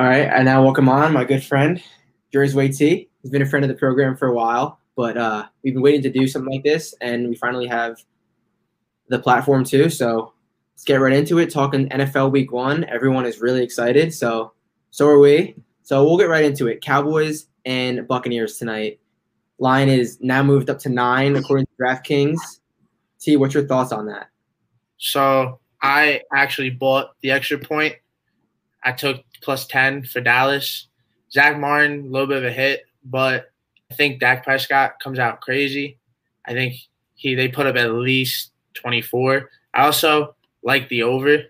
All right, and now welcome on my good friend, Jersey T. He's been a friend of the program for a while, but uh, we've been waiting to do something like this, and we finally have the platform too. So let's get right into it. Talking NFL Week One, everyone is really excited. So so are we. So we'll get right into it. Cowboys and Buccaneers tonight. Line is now moved up to nine according to DraftKings. T, what's your thoughts on that? So I actually bought the extra point. I took plus 10 for Dallas. Zach Martin, a little bit of a hit, but I think Dak Prescott comes out crazy. I think he they put up at least 24. I also like the over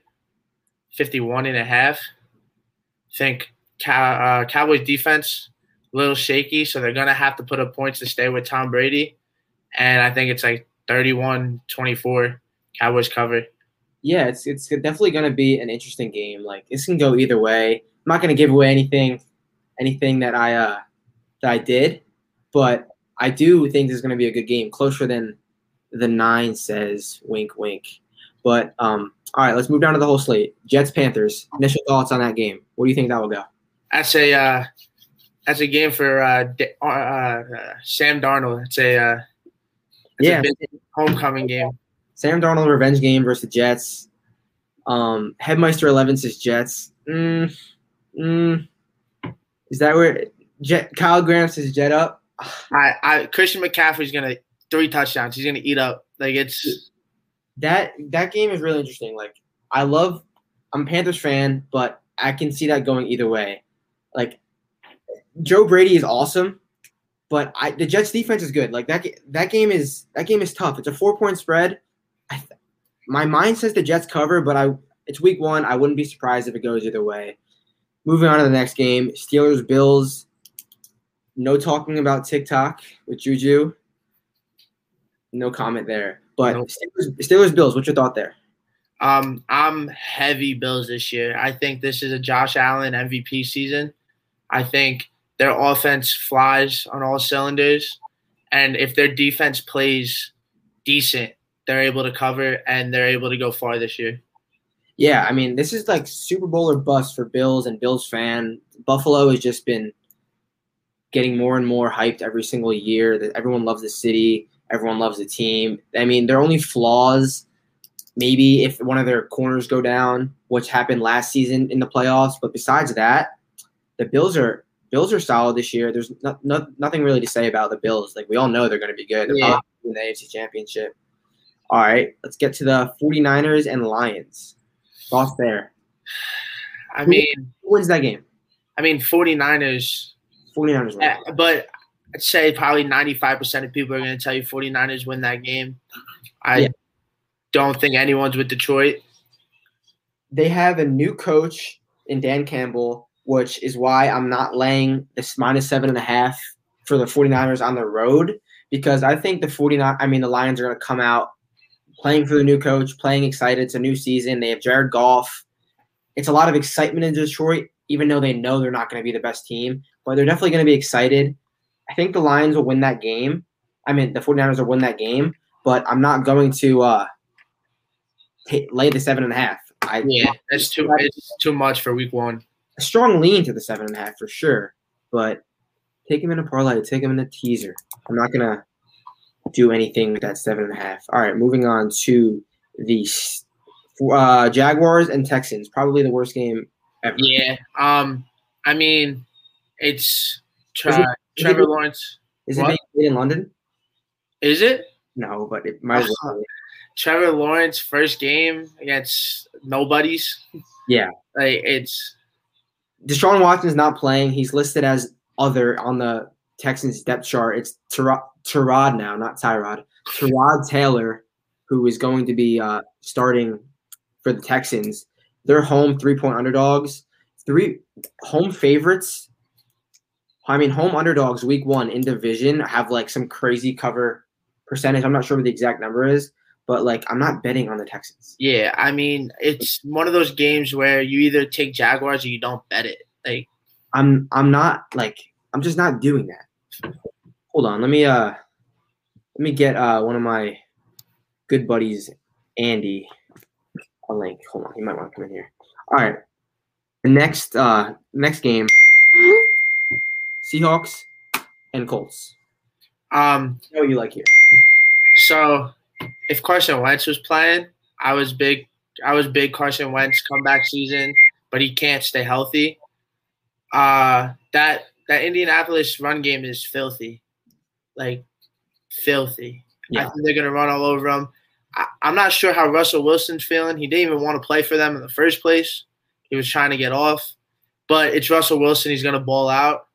51 and a half. I think Cow- uh, Cowboys defense a little shaky, so they're going to have to put up points to stay with Tom Brady. And I think it's like 31 24 Cowboys cover. Yeah, it's it's definitely going to be an interesting game. Like this can go either way. I'm not going to give away anything anything that I uh that I did, but I do think this is going to be a good game, closer than the nine says. Wink, wink. But um, all right, let's move down to the whole slate. Jets Panthers. Initial thoughts on that game. What do you think that will go? That's a uh, that's a game for uh, uh, uh, Sam Darnold. It's a uh, it's yeah, a homecoming game. Sam Darnold revenge game versus the Jets. Um, Headmeister Eleven says Jets. Mm, mm, is that where Jet Kyle Graham says Jet up? I, I Christian McCaffrey's gonna three touchdowns. He's gonna eat up. Like it's that that game is really interesting. Like I love I'm a Panthers fan, but I can see that going either way. Like Joe Brady is awesome, but I, the Jets defense is good. Like that that game is that game is tough. It's a four point spread. I, my mind says the Jets cover, but I it's week one. I wouldn't be surprised if it goes either way. Moving on to the next game, Steelers Bills. No talking about TikTok with Juju. No comment there. But nope. Steelers, Steelers Bills, what's your thought there? Um, I'm heavy Bills this year. I think this is a Josh Allen MVP season. I think their offense flies on all cylinders, and if their defense plays decent, they're able to cover and they're able to go far this year. Yeah, I mean, this is like Super Bowl or bust for Bills and Bills fan. Buffalo has just been getting more and more hyped every single year. That everyone loves the city, everyone loves the team. I mean, their only flaws maybe if one of their corners go down, which happened last season in the playoffs. But besides that, the Bills are Bills are solid this year. There's not, not, nothing really to say about the Bills. Like we all know they're going to be good. They're yeah. in the AFC Championship. All right, let's get to the 49ers and Lions. Thoughts there? I mean, who wins that game? I mean, 49ers. 49ers win. but I'd say probably 95% of people are going to tell you 49ers win that game. I yeah. don't think anyone's with Detroit. They have a new coach in Dan Campbell, which is why I'm not laying this minus seven and a half for the 49ers on the road because I think the 49 I mean the Lions are going to come out playing for the new coach, playing excited. It's a new season. They have Jared Goff. It's a lot of excitement in Detroit, even though they know they're not going to be the best team, but they're definitely going to be excited. I think the Lions will win that game. I mean, the 49ers will win that game, but I'm not going to uh, t- lay the seven and a half. I, yeah, that's too it's too much for week one. A strong lean to the seven and a half for sure, but take him in a parlay, take him in a teaser. I'm not gonna do anything with that seven and a half. All right, moving on to the uh, Jaguars and Texans. Probably the worst game ever. Yeah. Um. I mean, it's tra- it, Trevor it, Lawrence. Is it being in London? Is it? No, but it might as well. Trevor Lawrence first game against nobodies. Yeah. Like it's Deshaun Watson's not playing. He's listed as other on the Texans depth chart. It's Tyrod now, not Tyrod. Tyrod Taylor, who is going to be uh, starting for the Texans. They're home three point underdogs. Three home favorites. I mean, home underdogs week one in division have like some crazy cover percentage. I'm not sure what the exact number is, but like I'm not betting on the Texans. Yeah, I mean, it's one of those games where you either take Jaguars or you don't bet it. Like I'm I'm not like I'm just not doing that hold on. Let me uh let me get uh one of my good buddies, Andy, a link. Hold on, he might want to come in here. All right. The next uh next game, Seahawks and Colts. Um, What you like here? so if Carson Wentz was playing, I was big. I was big Carson Wentz comeback season, but he can't stay healthy. Uh, that that Indianapolis run game is filthy, like filthy. I Yeah. think they're gonna run all over him. I, I'm not sure how Russell Wilson's feeling. He didn't even want to play for them in the first place. He was trying to get off, but it's Russell Wilson. He's gonna ball out.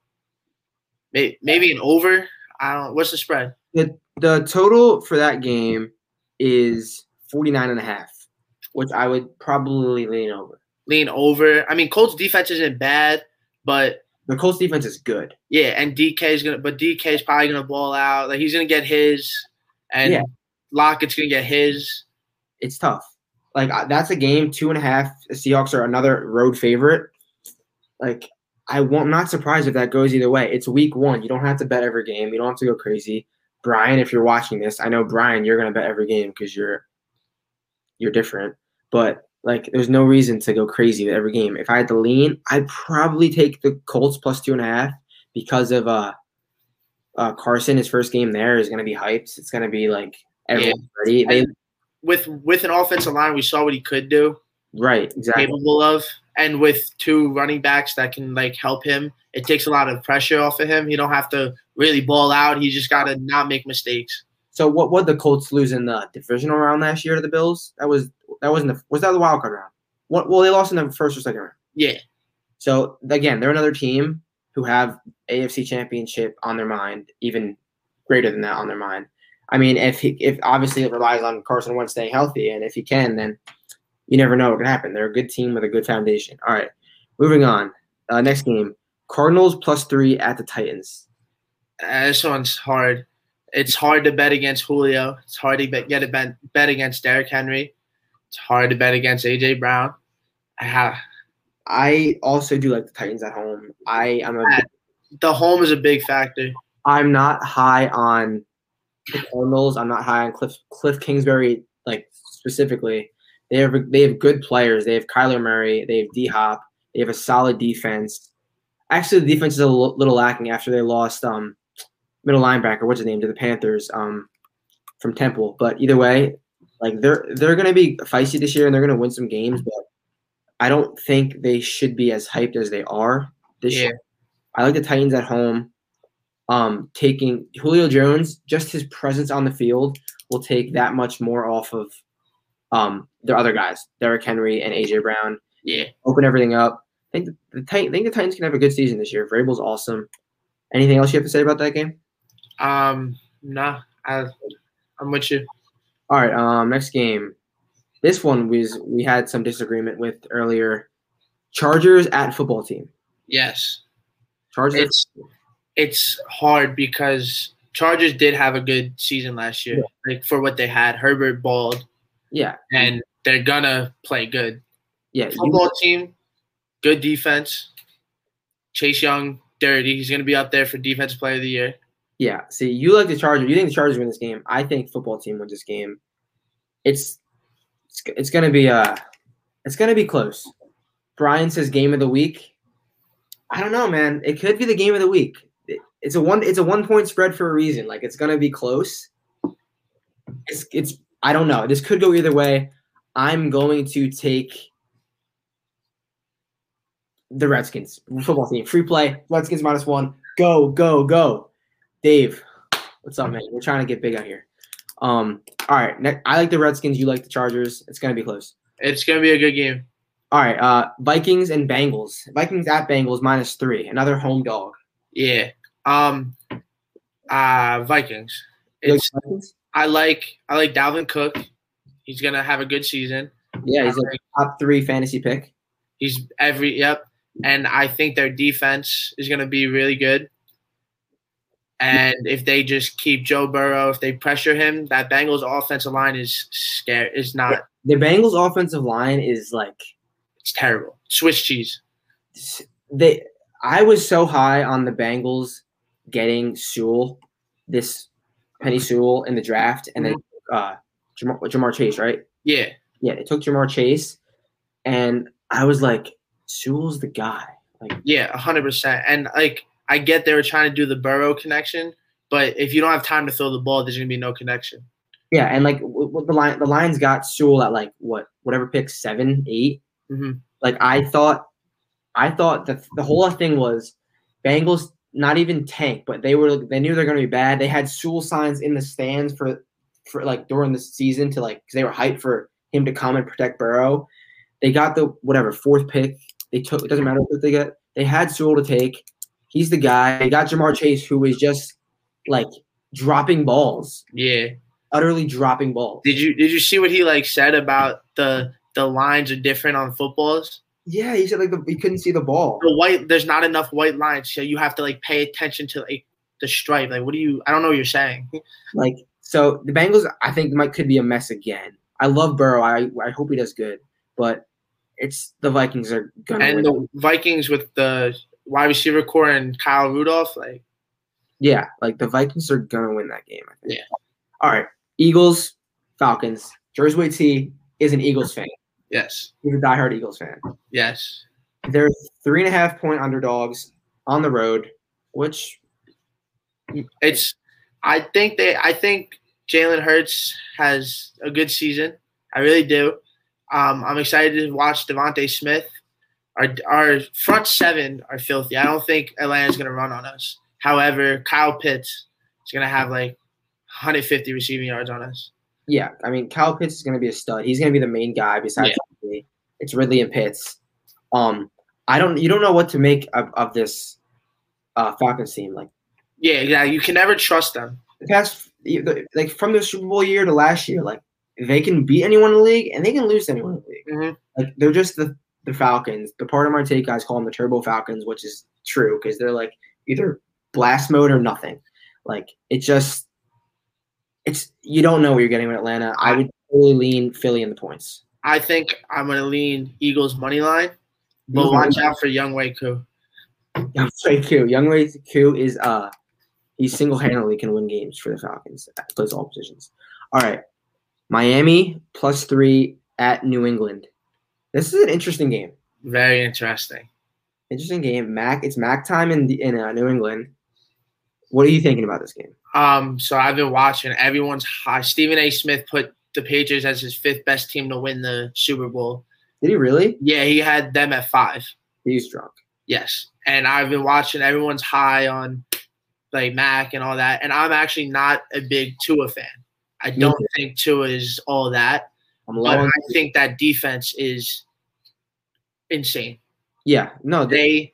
Maybe, maybe an over. I don't. What's the spread? The the total for that game is 49 and a half, which I would probably lean over. Lean over. I mean, Colts defense isn't bad, but The Colts defense is good. yeah, and DK is gonna. But DK is probably gonna ball out. Like he's gonna get his, and Yeah. Lockett's gonna get his. It's tough. Like that's a game two and a half. The Seahawks are another road favorite. Like I won't, I'm not surprised if that goes either way. It's week one. You don't have to bet every game. You don't have to go crazy. Brian, if you're watching this, I know Brian, you're gonna bet every game because you're you're different. But like, there's no reason to go crazy with every game. If I had to lean, I'd probably take the Colts plus two and a half because of uh, uh Carson. His first game there is gonna be hyped. It's gonna be like everyone's ready. They, With with an offensive line, we saw what he could do. right, exactly. capable of. And with two running backs that can like help him, it takes a lot of pressure off of him. He don't have to really ball out. He just got to not make mistakes. So what what the Colts lose in the divisional round last year to the Bills? That was that wasn't the was that the wild card round? What well they lost in the first or second round. Yeah, So again, they're another team who have AFC championship on their mind, even greater than that on their mind. I mean, if he if obviously it relies on Carson Wentz staying healthy, and if he can, then you never know what can happen. They're a good team with a good foundation. All right, moving on. Uh, next game, Cardinals plus three at the Titans. Uh, this one's hard. It's hard to bet against Julio. It's hard to bet, get a bet, bet against Derrick Henry. It's hard to bet against AJ Brown. I have, I also do like the Titans at home. I am a the home is a big factor. I'm not high on the Cardinals. I'm not high on Cliff Cliff Kingsbury like specifically. They have they have good players. They have Kyler Murray. They have D Hop. They have a solid defense. Actually, the defense is a l- little lacking after they lost um middle linebacker. What's his name to the Panthers um from Temple. But either way, like they're they're gonna be feisty this year and they're gonna win some games. But I don't think they should be as hyped as they are this Yeah. year. I like the Titans at home. Um, taking Julio Jones, just his presence on the field will take that much more off of um their other guys, Derrick Henry and AJ Brown. Yeah. Open everything up. I think the, the Titan, think the Titans can have a good season this year. Vrabel's awesome. Anything else you have to say about that game? Um, nah, I, I'm with you. All right. Um, next game. This one was we had some disagreement with earlier. Chargers at football team. Yes. Chargers. It's it's hard because Chargers did have a good season last year, like for what they had. Herbert balled, yeah. and they're gonna play good. Yeah. you- Football team, good defense. Chase Young, dirty. He's gonna be up there for defensive player of the year. Yeah. See, you like the Chargers. You think the Chargers win this game. I think football team wins this game. It's it's, it's gonna be uh it's gonna be close. Brian says game of the week. I don't know, man. It could be the game of the week. It- it's a one it's a one point spread for a reason. Like it's gonna be close. It's it's I don't know. This could go either way. I'm going to take the Redskins football team. Free play. Redskins minus one. Go, go, go. Dave, what's up, man? We're trying to get big out here. Um, all right. Ne- I like the Redskins. You like the Chargers. It's gonna be close. It's gonna be a good game. All right. Uh, Vikings and Bengals. Vikings at Bengals minus three. Another home dog. Yeah. Um. Uh Vikings. Like It's the Vikings? I like I like Dalvin Cook. He's gonna have a good season. Yeah, he's a top three fantasy pick. He's every yep, and I think their defense is going to be really good. And if they just keep Joe Burrow, if they pressure him, that Bengals offensive line is scared. Is not. The Bengals offensive line is like It's terrible. Swiss cheese. they. I was so high on the Bengals getting Sewell, this Penei Sewell in the draft, and then uh, Ja'Marr, Ja'Marr Chase, right? Yeah, yeah, they took Ja'Marr Chase, and I was like, Sewell's the guy. Like Yeah, hundred percent. And like I get they were trying to do the Burrow connection, but if you don't have time to throw the ball, there's gonna be no connection. yeah, and like w- w- the line the Lions got Sewell at like what whatever pick seven eight. Mhm. Like I thought, I thought that the whole thing was Bengals not even tank, but they were they knew they're gonna be bad. They had Sewell signs in the stands for for like during the season to like because they were hyped for him to come and protect Burrow. They got the whatever fourth pick. They took it doesn't matter what they get. They had Sewell to take. He's the guy. They got Ja'Marr Chase, who is just like dropping balls, Yeah. utterly dropping balls. Did you did you see what he like said about the the lines are different on footballs? Yeah, he said like the, he couldn't see the ball. The white there's not enough white lines, so you have to like pay attention to like the stripe. Like what do you I don't know what you're saying. Like so, the Bengals I think might could be a mess again. I love Burrow. I I hope he does good, but it's the Vikings are gonna And win. the Vikings with the wide receiver core and Kyle Rudolph, like yeah, like the Vikings are gonna win that game. I think. Yeah. All right, Eagles, Falcons. Jersey T is an Eagles fan. yes. He's a diehard Eagles fan. Yes. They're three and a half point underdogs on the road, which It's I think they I think Jalen Hurts has a good season. I really do. Um, I'm excited to watch DeVonta Smith. Our our front seven are filthy. I don't think Atlanta's gonna run on us. However, Kyle Pitts is gonna have like 150 receiving yards on us. yeah, I mean Kyle Pitts is gonna be a stud. He's gonna be the main guy besides Ridley. It's Ridley and Pitts. Um, I don't you don't know what to make of, of this uh Falcons team. Like Yeah, yeah. You can never trust them. the past like from the Super Bowl year to last year, like they can beat anyone in the league and they can lose anyone in the league. Mhm. Like they're just the the Falcons. The Pardon My Take guys call them the Turbo Falcons, which is true because they're like either blast mode or nothing. Like it just it's you don't know what you're getting with Atlanta. I would totally lean Philly in the points. I think I'm gonna lean Eagles money line, but Eagles watch out for Younghoe Koo. Young Wei Koo. Younghoe Koo is uh he single handedly can win games for the Falcons. Plays all positions. All right. Miami plus three at New England. This is an interesting game. Very interesting. Interesting game. Mac, it's Mac time in in uh, New England. What are you thinking about this game? Um, so I've been watching. Everyone's high. Stephen A. Smith put the Patriots as his fifth best team to win the Super Bowl. Did he really? Yeah, he had them at five. He's drunk. Yes, and I've been watching. Everyone's high on like Mac and all that, and I'm actually not a big Tua fan. I don't think Tua is all that, I'm but I think that defense is insane. yeah, no, they, They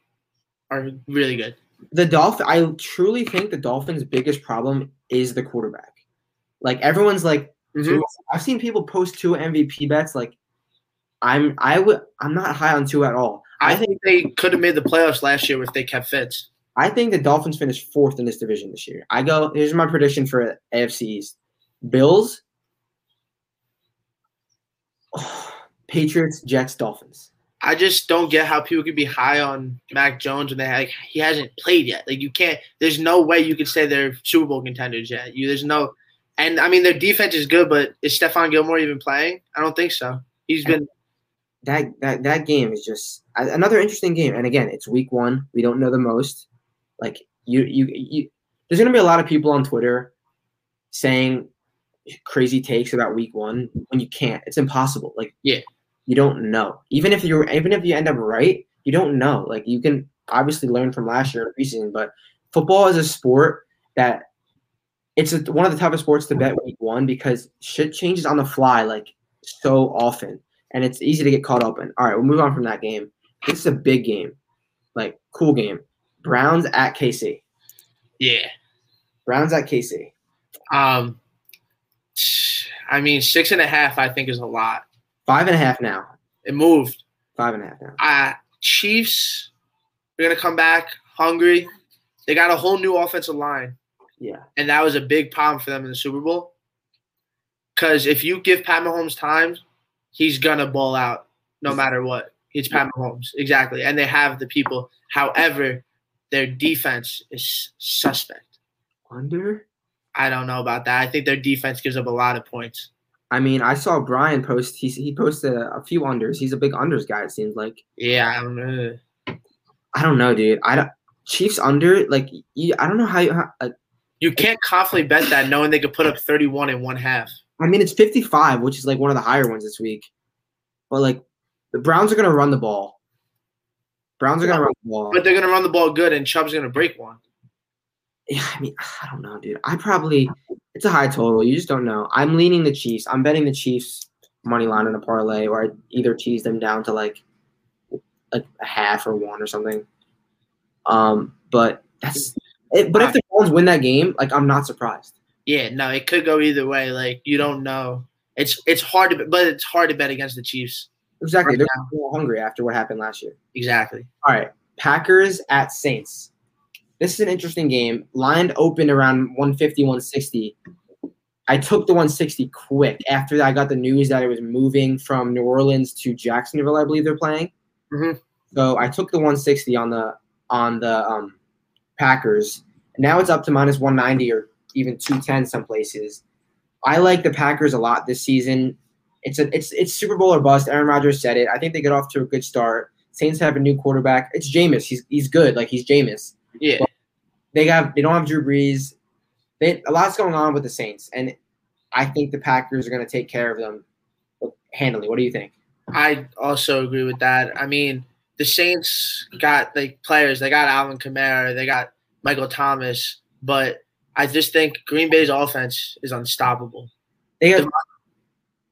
are really good. the Dolphin. I truly think the Dolphins' biggest problem is the quarterback. Like everyone's like, Mhm. I've seen people post Tua MVP bets. Like, I'm I would I'm not high on Tua at all. I I think they could have made the playoffs last year if they kept Fitz. I think the Dolphins finished fourth in this division this year. I go. Here's my prediction for AFC East: Bills, Patriots, Jets, Dolphins. I just don't get how people could be high on Mac Jones when they like he hasn't played yet. Like you can't. There's no way you could say they're Super Bowl contenders yet. You there's no, and I mean their defense is good, but is Stephon Gilmore even playing? I don't think so. He's been That that that game is just another interesting game. And again, it's week one. We don't know the most. Like you you you. There's gonna be a lot of people on Twitter saying crazy takes about week one when you can't. It's impossible. Like Yeah. You don't know. Even if you're even if you end up right, you don't know. Like you can obviously learn from last year preseason, but football is a sport that it's a, one of the toughest sports to bet week one because shit changes on the fly like so often, and it's easy to get caught up in. All right, we'll move on from that game. This is a big game, like cool game. Browns at KC. yeah. Browns at KC. Um, I mean six and a half. I think is a lot. Five and a half now. It moved. Five and a half now. Uh, Chiefs are gonna come back hungry. They got a whole new offensive line. Yeah. and that was a big problem for them in the Super Bowl. Because if you give Pat Mahomes time, he's gonna ball out no matter what. It's Pat Mahomes, exactly, and they have the people. However, their defense is suspect. Under. I don't know about that. I think their defense gives up a lot of points. I mean, I saw Brian post. He he posted a, a few unders. He's a big unders guy. It seems like. Yeah, I don't know. I don't know, dude. I don't. Chiefs under like you, I don't know how you. How, uh, You can't confidently bet that knowing they could put up 31 in one half. I mean, it's 55, which is like one of the higher ones this week. But like, the Browns are gonna run the ball. Browns are gonna run the ball. But they're gonna run the ball good, and Chubb's gonna break one. Yeah, I mean, I don't know, dude. I probably it's a high total. You just don't know. I'm leaning the Chiefs. I'm betting the Chiefs money line in a parlay, or I either tease them down to like like a half or one or something. Um, but that's it, but if the Browns win that game, like I'm not surprised. Yeah, no, it could go either way. Like you don't know. It's it's hard to, but it's hard to bet against the Chiefs. Exactly. Right They're now. hungry after what happened last year. Exactly. All right. Packers at Saints. This is an interesting game. Line opened around 150, 160. I took the 160 quick after I got the news that it was moving from New Orleans to Jacksonville, I believe they're playing. Mhm. So I took the 160 on the on the um, Packers. Now it's up to minus 190 or even 210 some places. I like the Packers a lot this season. It's a it's it's Super Bowl or bust. Aaron Rodgers said it. I think they get off to a good start. Saints have a new quarterback. It's Jameis. He's he's good. Like he's Jameis. Yeah. They got they don't have Drew Brees. They a lot's going on with the Saints, and I think the Packers are going to take care of them handily. What do you think? I also agree with that. I mean, the Saints got like players. They got Alvin Kamara. They got Michael Thomas. But I just think Green Bay's offense is unstoppable. They have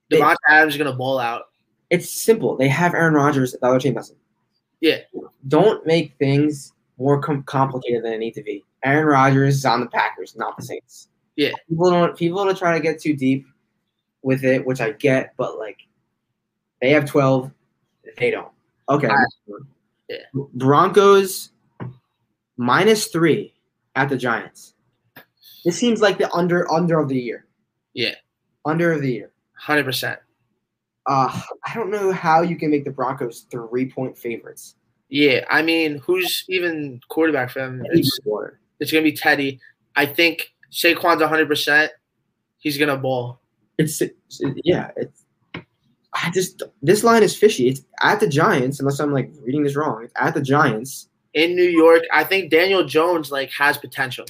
They- Davante Adams is gonna ball out. it's simple. They have Aaron Rodgers. The other team doesn't. Yeah. Don't make things more com- complicated than they need to be. Aaron Rodgers is on the Packers, not the Saints. Yeah. People don't people don't try to get too deep with it, which I get, but like they have twelve, they don't. Okay. I- yeah. Broncos minus three at the Giants. This seems like the under under of the year. Yeah. Under of the year. Hundred percent. Uh, I don't know how you can make the Broncos three point favorites. Yeah. I mean, who's even quarterback for them? It's, it's gonna be Teddy. I think Saquon's hundred percent. He's gonna ball. It's, it's yeah. It's I just this line is fishy. It's at the Giants, unless I'm like reading this wrong. It's at the Giants. In New York, I think Daniel Jones like has potential.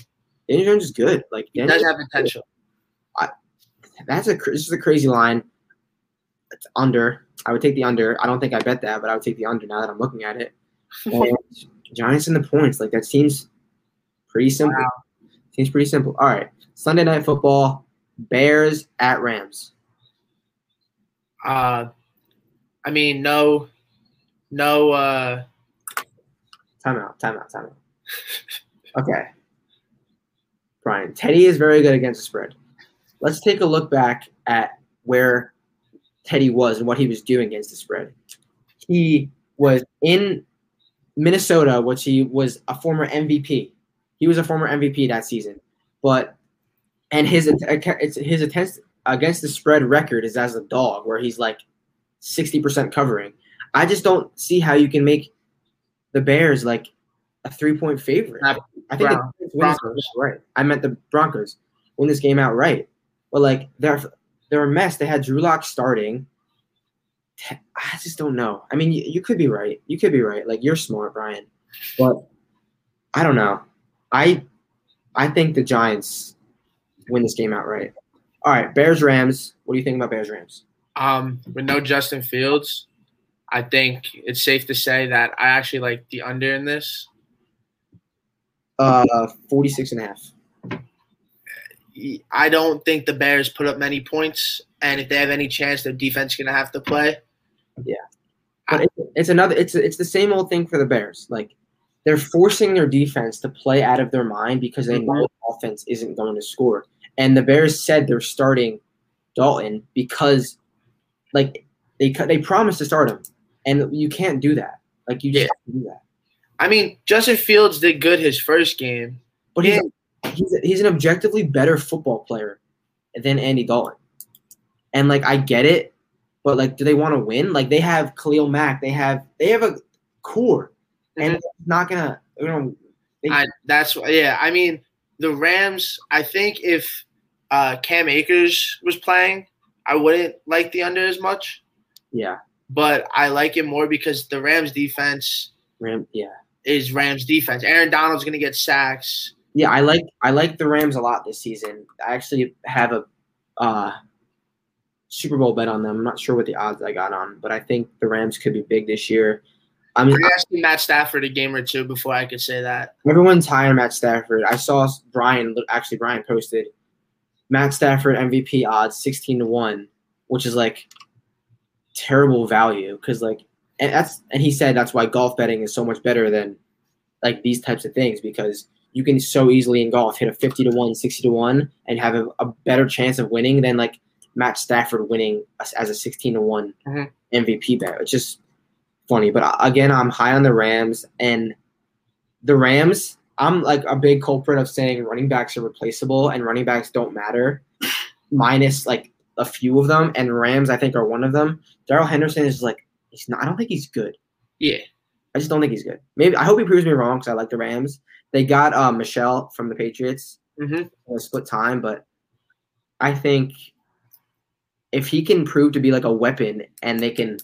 Daniel Jones is good. Like He Daniel, does have potential. that's a this is a crazy line. It's under. I would take the under. I don't think I bet that, but I would take the under now that I'm looking at it. And Giants in the points. Like that seems pretty simple. Seems pretty simple. All right. Sunday night football. Bears at Rams. Uh, I mean, no, no. Uh, Timeout. Timeout. Timeout. Okay. Brian, Teddy is very good against the spread. Let's take a look back at where Teddy was and what he was doing against the spread. He was in Minnesota, which he was a former MVP. He was a former MVP that season, but and his it's his attempts against the spread record is as a dog, where he's like sixty percent covering. I just don't see how you can make the Bears like a three point favorite. I think the Brown- Broncos. outright. I meant the Broncos win this game outright. But like they're they're a mess. They had Drew Lock starting. I just don't know. I mean, you, you could be right. You could be right. Like you're smart, Brian. But I don't know. I I think the Giants win this game outright. All right, Bears Rams. What do you think about Bears Rams? um, with no Justin Fields, I think it's safe to say that I actually like the under in this. Uh 46 and a half. I don't think the Bears put up many points, and if they have any chance, their defense is gonna have to play. Yeah, but it, it's another. It's it's the same old thing for the Bears. Like they're forcing their defense to play out of their mind because they mm-hmm. know the offense isn't going to score. And the Bears said they're starting Dalton because, like, they cut- they promised to start him, and you can't do that. Like you just Yeah. do that. I mean, Justin Fields did good his first game. But he's he's he's an objectively better football player than Andy Dalton. And like I get it, but like do they want to win? Like they have Khalil Mack, they have they have a core, and it's not gonna you know. They, I, that's yeah. I mean, the Rams. I think if uh, Cam Akers was playing, I wouldn't like the under as much, Yeah, but I like it more because the Rams defense Ram. Yeah, is Rams defense. Aaron Donald's gonna get sacks. yeah. I like I like the Rams a lot this season. I actually have a uh, Super Bowl bet on them. I'm not sure what the odds I got on, but I think the Rams could be big this year. I mean, I'm asking Matt Stafford a game or two before I could say that. everyone's high on Matt Stafford. I saw Brian actually Brian posted Matt Stafford MVP odds 16 to 1, which is like terrible value cuz like and that's and he said that's why golf betting is so much better than like these types of things because you can so easily in golf hit a 50 to 1, 60 to 1 and have a, a better chance of winning than like Matt Stafford winning as, a 16 to one Mhm. MVP bet. It's just funny. But uh, again, I'm high on the Rams and the Rams. I'm like a big culprit of saying running backs are replaceable and running backs don't matter, minus like a few of them. And Rams, I think, are one of them. Darrell Henderson is like he's not. I don't think he's good. Yeah. I just don't think he's good. Maybe I hope he proves me wrong because I like the Rams. They got uh, Michel from the Patriots hmm in a split time, but I think if he can prove to be like a weapon and they can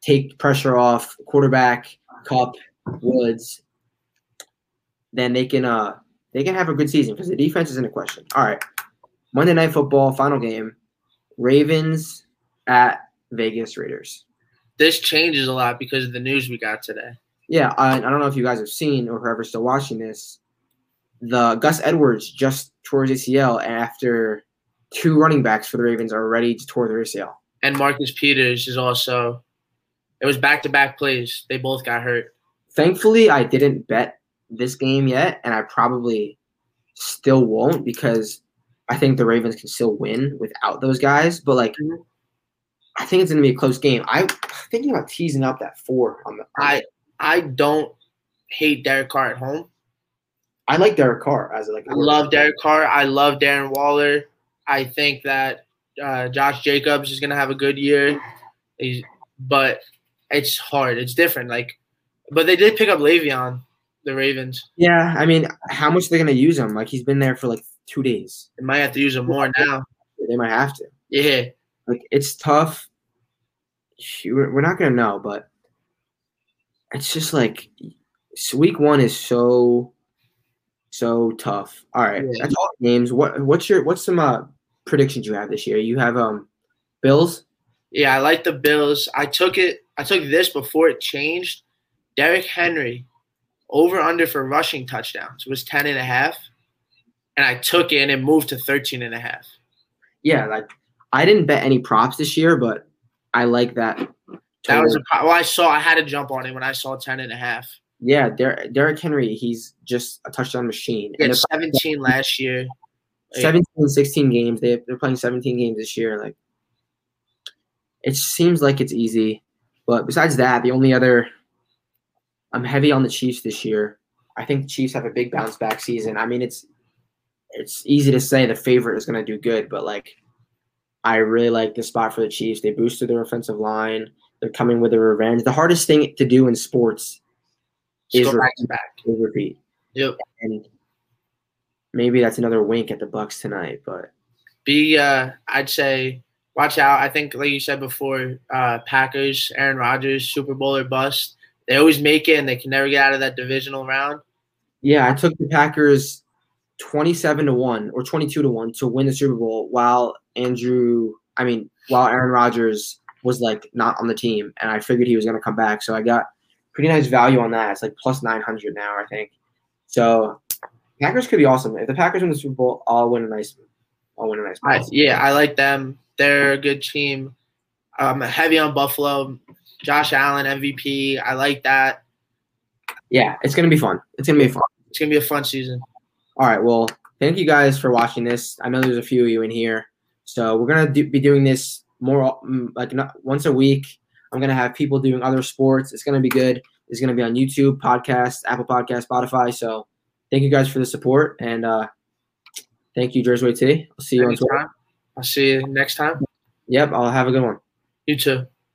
take pressure off quarterback, Kupp, Woods, then they can uh they can have a good season because the defense isn't a question. All right. Monday night football, final game. Ravens at Vegas Raiders. This changes a lot because of the news we got today. Yeah, I, I don't know if you guys have seen or whoever's still watching this. The Gus Edwards just tore his ACL after two running backs for the Ravens are ready to tore their ACL. And Marcus Peters is also. It was back to back plays. They both got hurt. Thankfully, I didn't bet this game yet, and I probably still won't because I think the Ravens can still win without those guys. But like, Mhm. I think it's gonna be a close game. I'm thinking about teasing up that four on the. I I don't hate Derek Carr at home. I like Derek Carr as like. I love Derek Carr. I love Darren Waller. I think that uh, Josh Jacobs is gonna have a good year. He's, but it's hard. It's different. Like, but they did pick up Le'Veon, the Ravens. Yeah, I mean, how much they're gonna use him? Like he's been there for like two days. They might have to use him more now. They might have to. Yeah, Like it's tough. We're we're not gonna know, but it's just like s- week one is so so tough. All right, Yeah. that's all the games. What what's your what's some uh, predictions you have this year? You have um Bills. yeah. I like the Bills. I took it. I took this before it changed. Derrick Henry over under for rushing touchdowns was 10 and a half. And I took it and it moved to 13 and a half. Yeah, like I didn't bet any props this year, but I like that. That was a well, I saw I had to jump on it when I saw 10 and a half. Yeah. Der- Derrick Henry, he's just a touchdown machine. He had they're 17 last year. 17, 16 games. They, they're playing 17 games this year. Like, it seems like it's easy. But besides that, the only other, I'm heavy on the Chiefs this year. I think the Chiefs have a big bounce back season. I mean, it's it's easy to say the favorite is going to do good, but like, I really like the spot for the Chiefs. They boosted their offensive line. They're coming with a revenge. The hardest thing to do in sports Just is back to back. is repeat. Yep. And maybe that's another wink at the Bucs tonight, but Be uh I'd say watch out. I think like you said before, uh Packers, Aaron Rodgers, Super Bowl or bust. They always make it and they can never get out of that divisional round. Yeah, I took the Packers 27 to 1 or 22 to 1 to win the Super Bowl while Andrew, I mean, while Aaron Rodgers was like not on the team and I figured he was going to come back. So I got pretty nice value on that. It's like plus 900 now, I think. So Packers could be awesome. If the Packers win the Super Bowl, I'll win a nice I'll win a nice I, yeah, I like them. They're a good team. I'm heavy on Buffalo. Josh Allen MVP. I like that. Yeah, it's going to be fun. It's going to be fun. It's gonna be a fun season. All right. Well, thank you guys for watching this. I know there's a few of you in here, so we're gonna do, be doing this more mm, like not, once a week. I'm gonna have people doing other sports. It's gonna be good. It's gonna be on YouTube, podcast, Apple Podcast, Spotify. So thank you guys for the support and uh, thank you, Jersey T. I'll see you on Twitter. I'll see you next time. Yep. I'll have a good one. You too.